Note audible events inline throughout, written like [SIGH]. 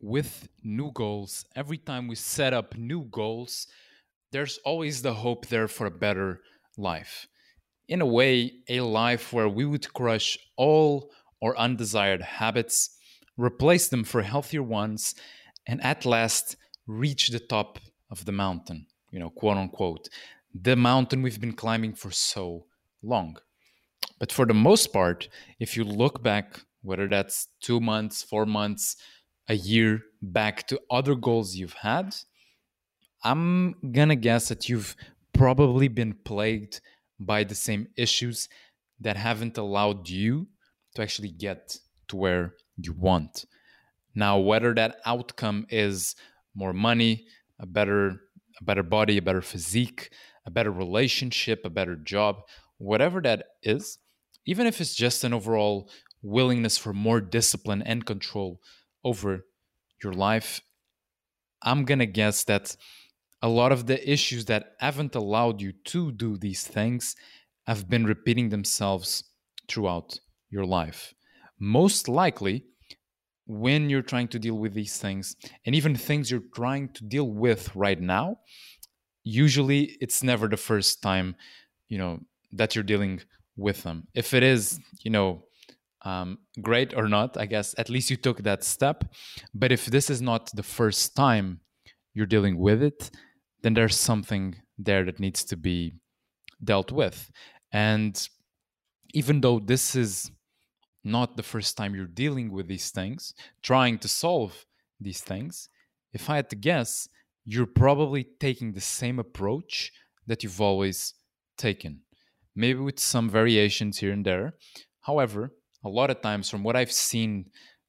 with new goals, every time we set up new goals, there's always the hope there for a better life. In a way, a life where we would crush all our undesired habits, replace them for healthier ones, and at last reach the top of the mountain, you know, quote unquote, the mountain we've been climbing for so long. But for the most part, if you look back, whether that's two months, four months, a year back to other goals you've had, I'm gonna guess that you've probably been plagued by the same issues that haven't allowed you to actually get to where you want. Now, whether that outcome is more money, a better a better body, a better physique, a better relationship, a better job, whatever that is, even if it's just an overall willingness for more discipline and control over your life, I'm going to guess that a lot of the issues that haven't allowed you to do these things have been repeating themselves throughout your life. Most likely, when you're trying to deal with these things, and even things you're trying to deal with right now, usually it's never the first time, you know, that you're dealing with them. If it is, you know, um, great or not, I guess at least you took that step. But if this is not the first time you're dealing with it, then there's something there that needs to be dealt with. And even though this is not the first time you're dealing with these things, trying to solve these things, if I had to guess, you're probably taking the same approach that you've always taken, maybe with some variations here and there. However, a lot of times from what I've seen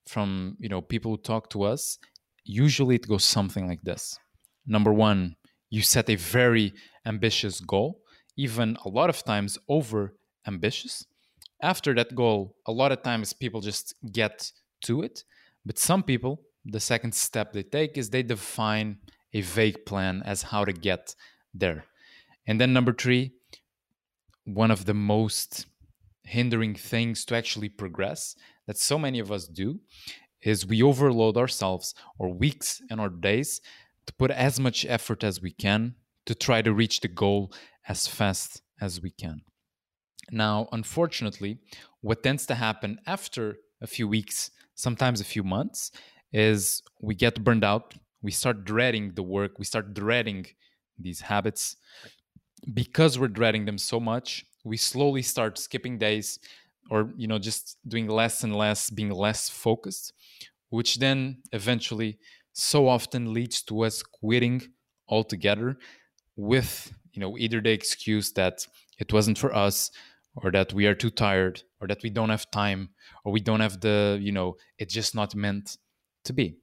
from you know people who talk to us, usually it goes something like this. Number one, you set a very ambitious goal, even a lot of times over ambitious. After that goal, a lot of times people just get to it. But some people, the second step they take is they define a vague plan as how to get there. And then number three, one of the most hindering things to actually progress that so many of us do is we overload ourselves or weeks and our days to put as much effort as we can to try to reach the goal as fast as we can. Now, unfortunately, what tends to happen after a few weeks, sometimes a few months, is we get burned out. We start dreading the work. We start dreading these habits. Because we're dreading them so much, we slowly start skipping days or you know just doing less and less being less focused which then eventually so often leads to us quitting altogether with you know either the excuse that it wasn't for us or that we are too tired or that we don't have time or we don't have the you know it's just not meant to be.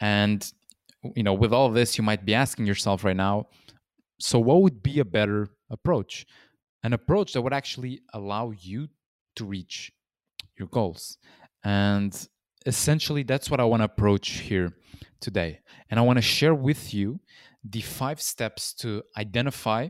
And you know with all this you might be asking yourself right now so what would be a better approach an approach that would actually allow you to reach your goals. And essentially, that's what I want to approach here today. And I want to share with you the five steps to identify,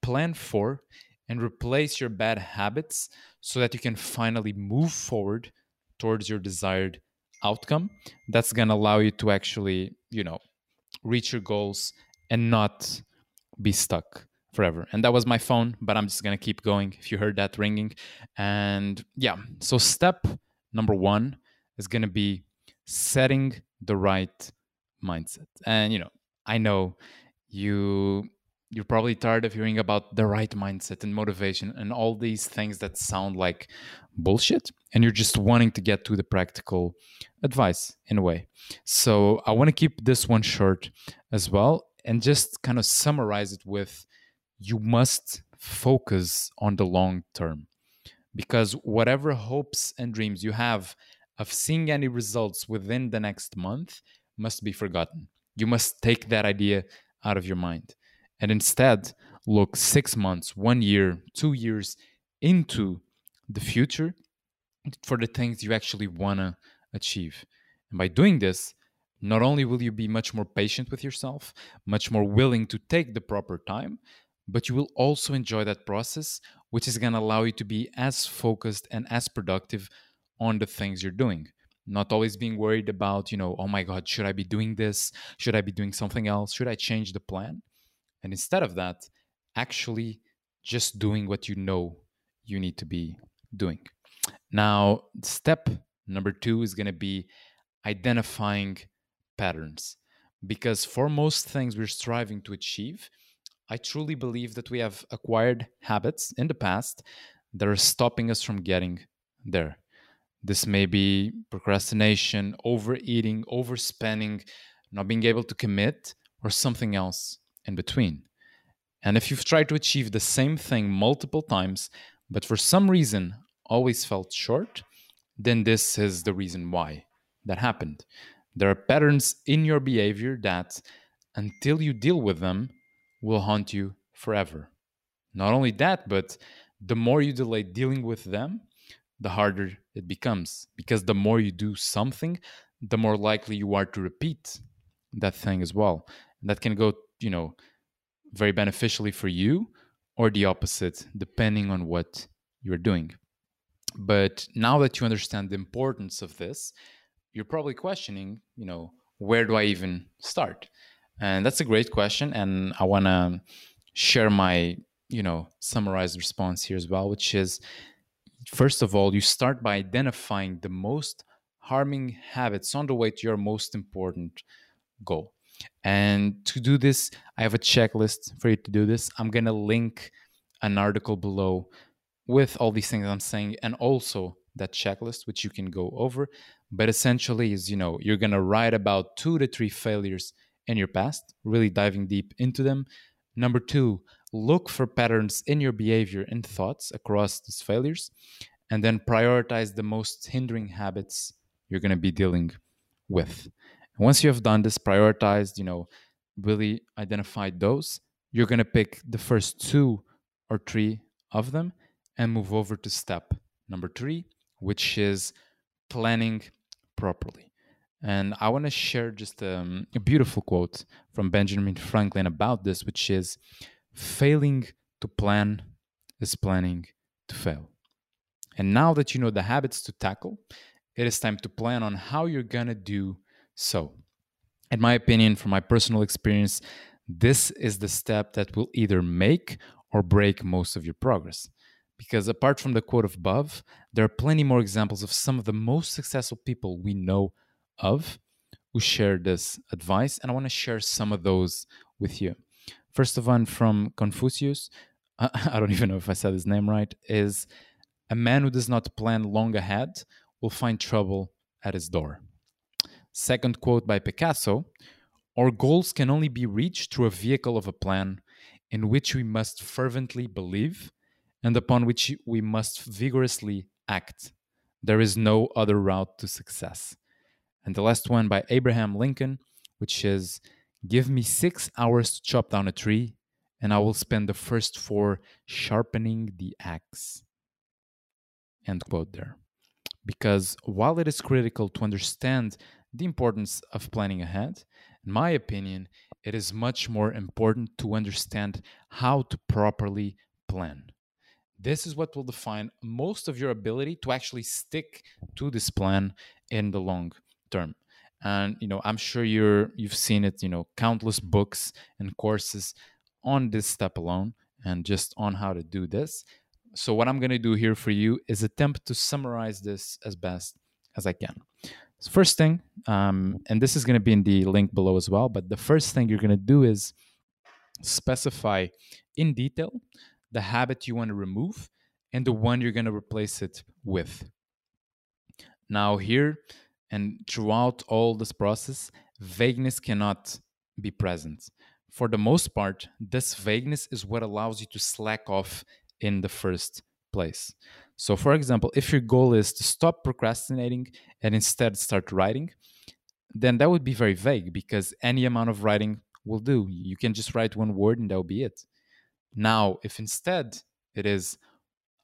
plan for, and replace your bad habits so that you can finally move forward towards your desired outcome that's going to allow you to actually, you know, reach your goals and not be stuck forever. And that was my phone, but I'm just going to keep going if you heard that ringing. And yeah, so step number one is going to be setting the right mindset. And, you know, I know you you're probably tired of hearing about the right mindset and motivation and all these things that sound like bullshit and you're just wanting to get to the practical advice in a way so i want to keep this one short as well and just kind of summarize it with you must focus on the long term because whatever hopes and dreams you have of seeing any results within the next month must be forgotten. You must take that idea out of your mind and instead look six months, one year, two years into the future for the things you actually want to achieve. And by doing this, not only will you be much more patient with yourself, much more willing to take the proper time, but you will also enjoy that process, which is going to allow you to be as focused and as productive on the things you're doing. not always being worried about, you know, oh my God, should I be doing this? Should I be doing something else? Should I change the plan? And instead of that, actually just doing what you know you need to be doing. Now, step number two is going to be identifying patterns. Because for most things we're striving to achieve, I truly believe that we have acquired habits in the past that are stopping us from getting there. This may be procrastination, overeating, overspending, not being able to commit, or something else in between. And if you've tried to achieve the same thing multiple times, but for some reason always felt short, then this is the reason why that happened. There are patterns in your behavior that, until you deal with them, will haunt you forever. Not only that, but the more you delay dealing with them, the harder it becomes. Because the more you do something, the more likely you are to repeat that thing as well. And that can go, you know, very beneficially for you or the opposite, depending on what you're doing. But now that you understand the importance of this, you're probably questioning, you know, where do I even start? And that's a great question. And I want to share my, you know, summarized response here as well, which is first of all, you start by identifying the most harming habits on the way to your most important goal. And to do this, I have a checklist for you to do this. I'm going to link an article below with all these things I'm saying and also that checklist, which you can go over. But essentially, is you know, you're going to write about two to three failures in your past, really diving deep into them. Number two, look for patterns in your behavior and thoughts across these failures, and then prioritize the most hindering habits you're going to be dealing with. And once you have done this, prioritized, you know, really identified those, you're going to pick the first two or three of them and move over to step number three, which is planning properly. And I want to share just um, a beautiful quote from Benjamin Franklin about this, which is failing to plan is planning to fail. And now that you know the habits to tackle, it is time to plan on how you're going to do so. In my opinion, from my personal experience, this is the step that will either make or break most of your progress. Because apart from the quote above, there are plenty more examples of some of the most successful people we know of who share this advice, and I want to share some of those with you. First of all, from Confucius, [LAUGHS] I don't even know if I said his name right, is a man who does not plan long ahead will find trouble at his door. Second quote by Picasso Our goals can only be reached through a vehicle of a plan in which we must fervently believe and upon which we must vigorously act. There is no other route to success. And the last one by Abraham Lincoln, which is Give me six hours to chop down a tree, and I will spend the first four sharpening the axe. End quote there. Because while it is critical to understand the importance of planning ahead, in my opinion, it is much more important to understand how to properly plan. This is what will define most of your ability to actually stick to this plan in the long term. And you know, I'm sure you're you've seen it, you know, countless books and courses on this step alone and just on how to do this. So what I'm going to do here for you is attempt to summarize this as best as I can. So first thing, um, and this is going to be in the link below as well, but the first thing you're going to do is specify in detail the habit you want to remove and the one you're going to replace it with. Now, here and throughout all this process, vagueness cannot be present. For the most part, this vagueness is what allows you to slack off in the first place. So, for example, if your goal is to stop procrastinating and instead start writing, then that would be very vague because any amount of writing will do. You can just write one word and that will be it. Now, if instead it is,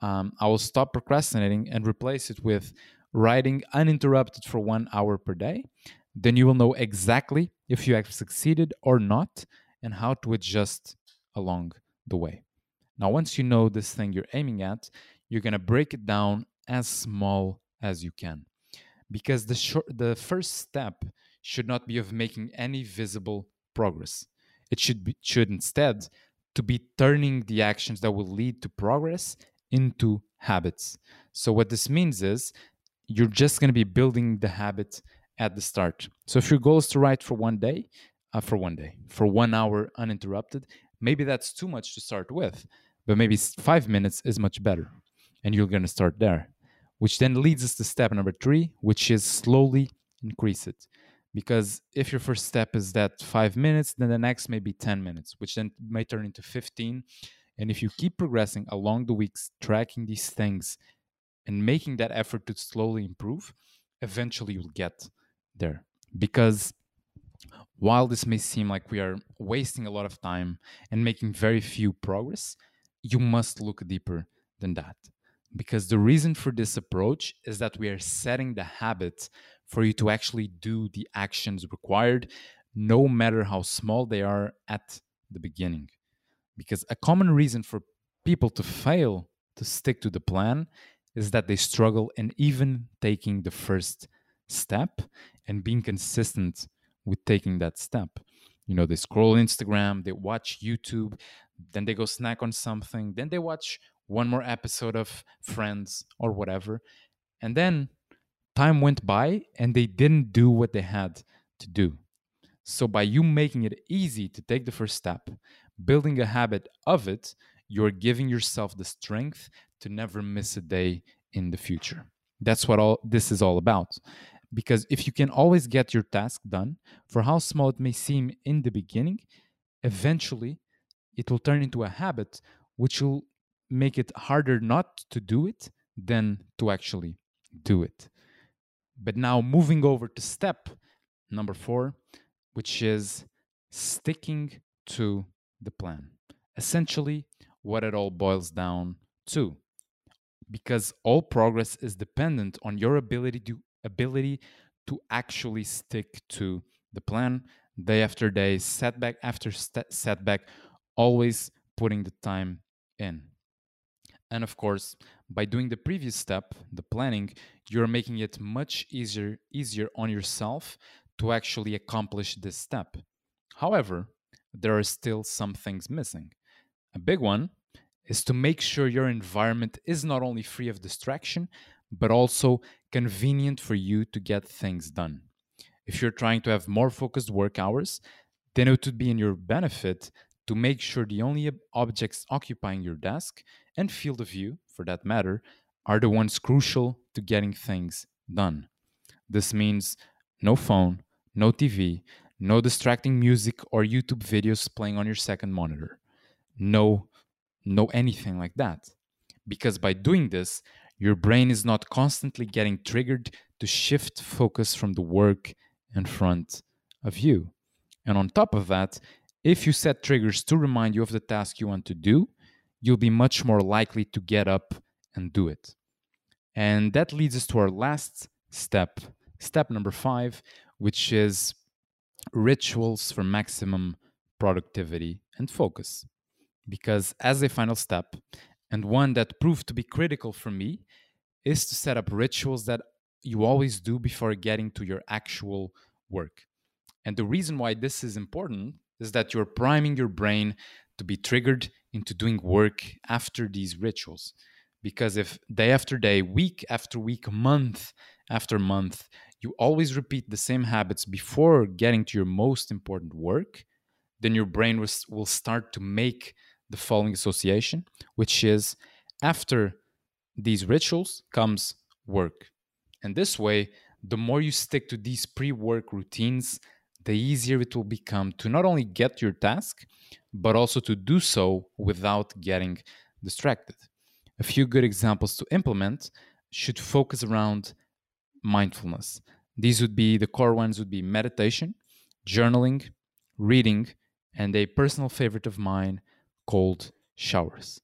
um, I will stop procrastinating and replace it with writing uninterrupted for one hour per day, then you will know exactly if you have succeeded or not and how to adjust along the way. Now, once you know this thing you're aiming at, you're going to break it down as small as you can. because the short, the first step should not be of making any visible progress. It should be should instead to be turning the actions that will lead to progress into habits. So what this means is you're just going to be building the habit at the start. So if your goal is to write for one day, uh, for one day, for one hour uninterrupted, maybe that's too much to start with, but maybe five minutes is much better. And you're going to start there, which then leads us to step number three, which is slowly increase it. Because if your first step is that five minutes, then the next may be 10 minutes, which then may turn into 15. And if you keep progressing along the weeks, tracking these things and making that effort to slowly improve, eventually you'll get there. Because while this may seem like we are wasting a lot of time and making very few progress, you must look deeper than that. Because the reason for this approach is that we are setting the habit for you to actually do the actions required, no matter how small they are at the beginning. Because a common reason for people to fail to stick to the plan is that they struggle in even taking the first step and being consistent with taking that step. You know, they scroll Instagram, they watch YouTube, then they go snack on something, then they watch one more episode of Friends or whatever. And then time went by and they didn't do what they had to do. So, by you making it easy to take the first step, building a habit of it, you're giving yourself the strength to never miss a day in the future. That's what all this is all about. Because if you can always get your task done, for how small it may seem in the beginning, eventually it will turn into a habit which will make it harder not to do it than to actually do it. But now moving over to step number four, which is sticking to the plan. Essentially, what it all boils down to. Because all progress is dependent on your ability to ability to actually stick to the plan day after day, setback after st- setback, always putting the time in. And of course, by doing the previous step, the planning, you're making it much easier easier on yourself to actually accomplish this step. However, there are still some things missing. A big one is to make sure your environment is not only free of distraction, but also convenient for you to get things done. If you're trying to have more focused work hours, then it would be in your benefit to make sure the only objects occupying your desk and field of view, for that matter, are the ones crucial to getting things done. This means no phone, no TV, no distracting music or YouTube videos playing on your second monitor. No, no anything like that. Because by doing this, your brain is not constantly getting triggered to shift focus from the work in front of you. And on top of that, if you set triggers to remind you of the task you want to do, you'll be much more likely to get up and do it. And that leads us to our last step, step number five, which is rituals for maximum productivity and focus. Because as a final step, and one that proved to be critical for me, is to set up rituals that you always do before getting to your actual work. And the reason why this is important is that you're priming your brain to be triggered into doing work after these rituals. Because if day after day, week after week, month after month, you always repeat the same habits before getting to your most important work, then your brain will start to make the following association, which is after these rituals comes work. And this way, the more you stick to these pre work routines, the easier it will become to not only get your task, but also to do so without getting distracted. A few good examples to implement should focus around mindfulness. These would be the core ones would be meditation, journaling, reading, and a personal favorite of mine called showers.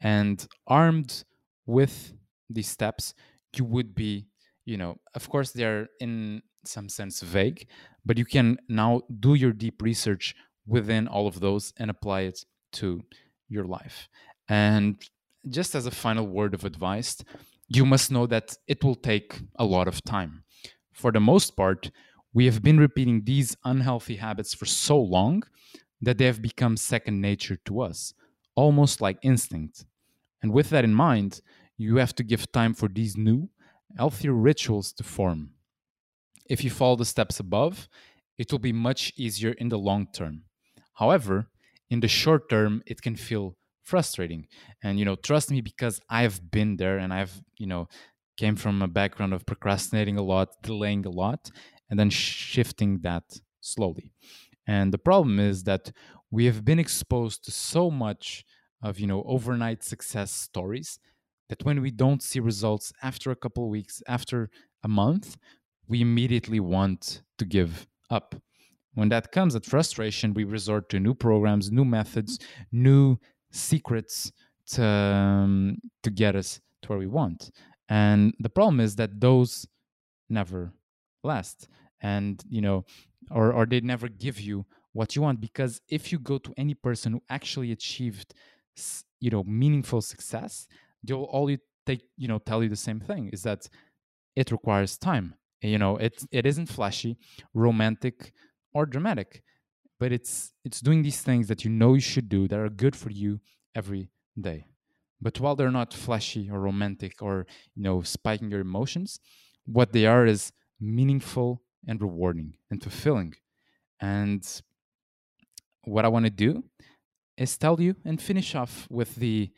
And armed with these steps, you would be, you know, of course, they're in some sense vague, but you can now do your deep research within all of those and apply it to your life. And just as a final word of advice, you must know that it will take a lot of time. For the most part, we have been repeating these unhealthy habits for so long that they have become second nature to us, almost like instinct. And with that in mind, you have to give time for these new, healthier rituals to form. If you follow the steps above, it will be much easier in the long term. However, in the short term, it can feel frustrating. And you know, trust me because I've been there and I've, you know, came from a background of procrastinating a lot, delaying a lot, and then shifting that slowly. And the problem is that we have been exposed to so much of, you know, overnight success stories that when we don't see results after a couple weeks, after a month, we immediately want to give up. When that comes at frustration, we resort to new programs, new methods, new secrets to, um, to get us to where we want. And the problem is that those never last. And, you know, or, or they never give you what you want. Because if you go to any person who actually achieved, you know, meaningful success, they'll all you take, you know, tell you the same thing is that it requires time. You know, it, it isn't flashy, romantic, or dramatic but it's it's doing these things that you know you should do that are good for you every day but while they're not flashy or romantic or you know spiking your emotions what they are is meaningful and rewarding and fulfilling and what i want to do is tell you and finish off with the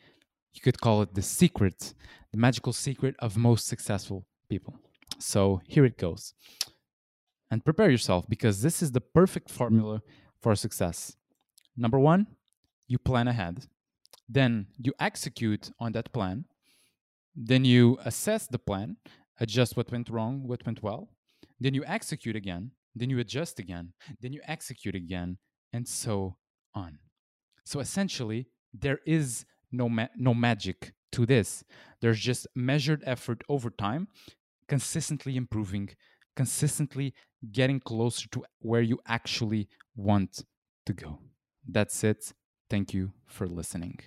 you could call it the secret the magical secret of most successful people so here it goes and prepare yourself because this is the perfect formula for success. Number one, you plan ahead. Then you execute on that plan. Then you assess the plan, adjust what went wrong, what went well. Then you execute again. Then you adjust again. Then you execute again, and so on. So essentially, there is no, ma- no magic to this. There's just measured effort over time, consistently improving, consistently getting closer to where you actually want to go. That's it. Thank you for listening.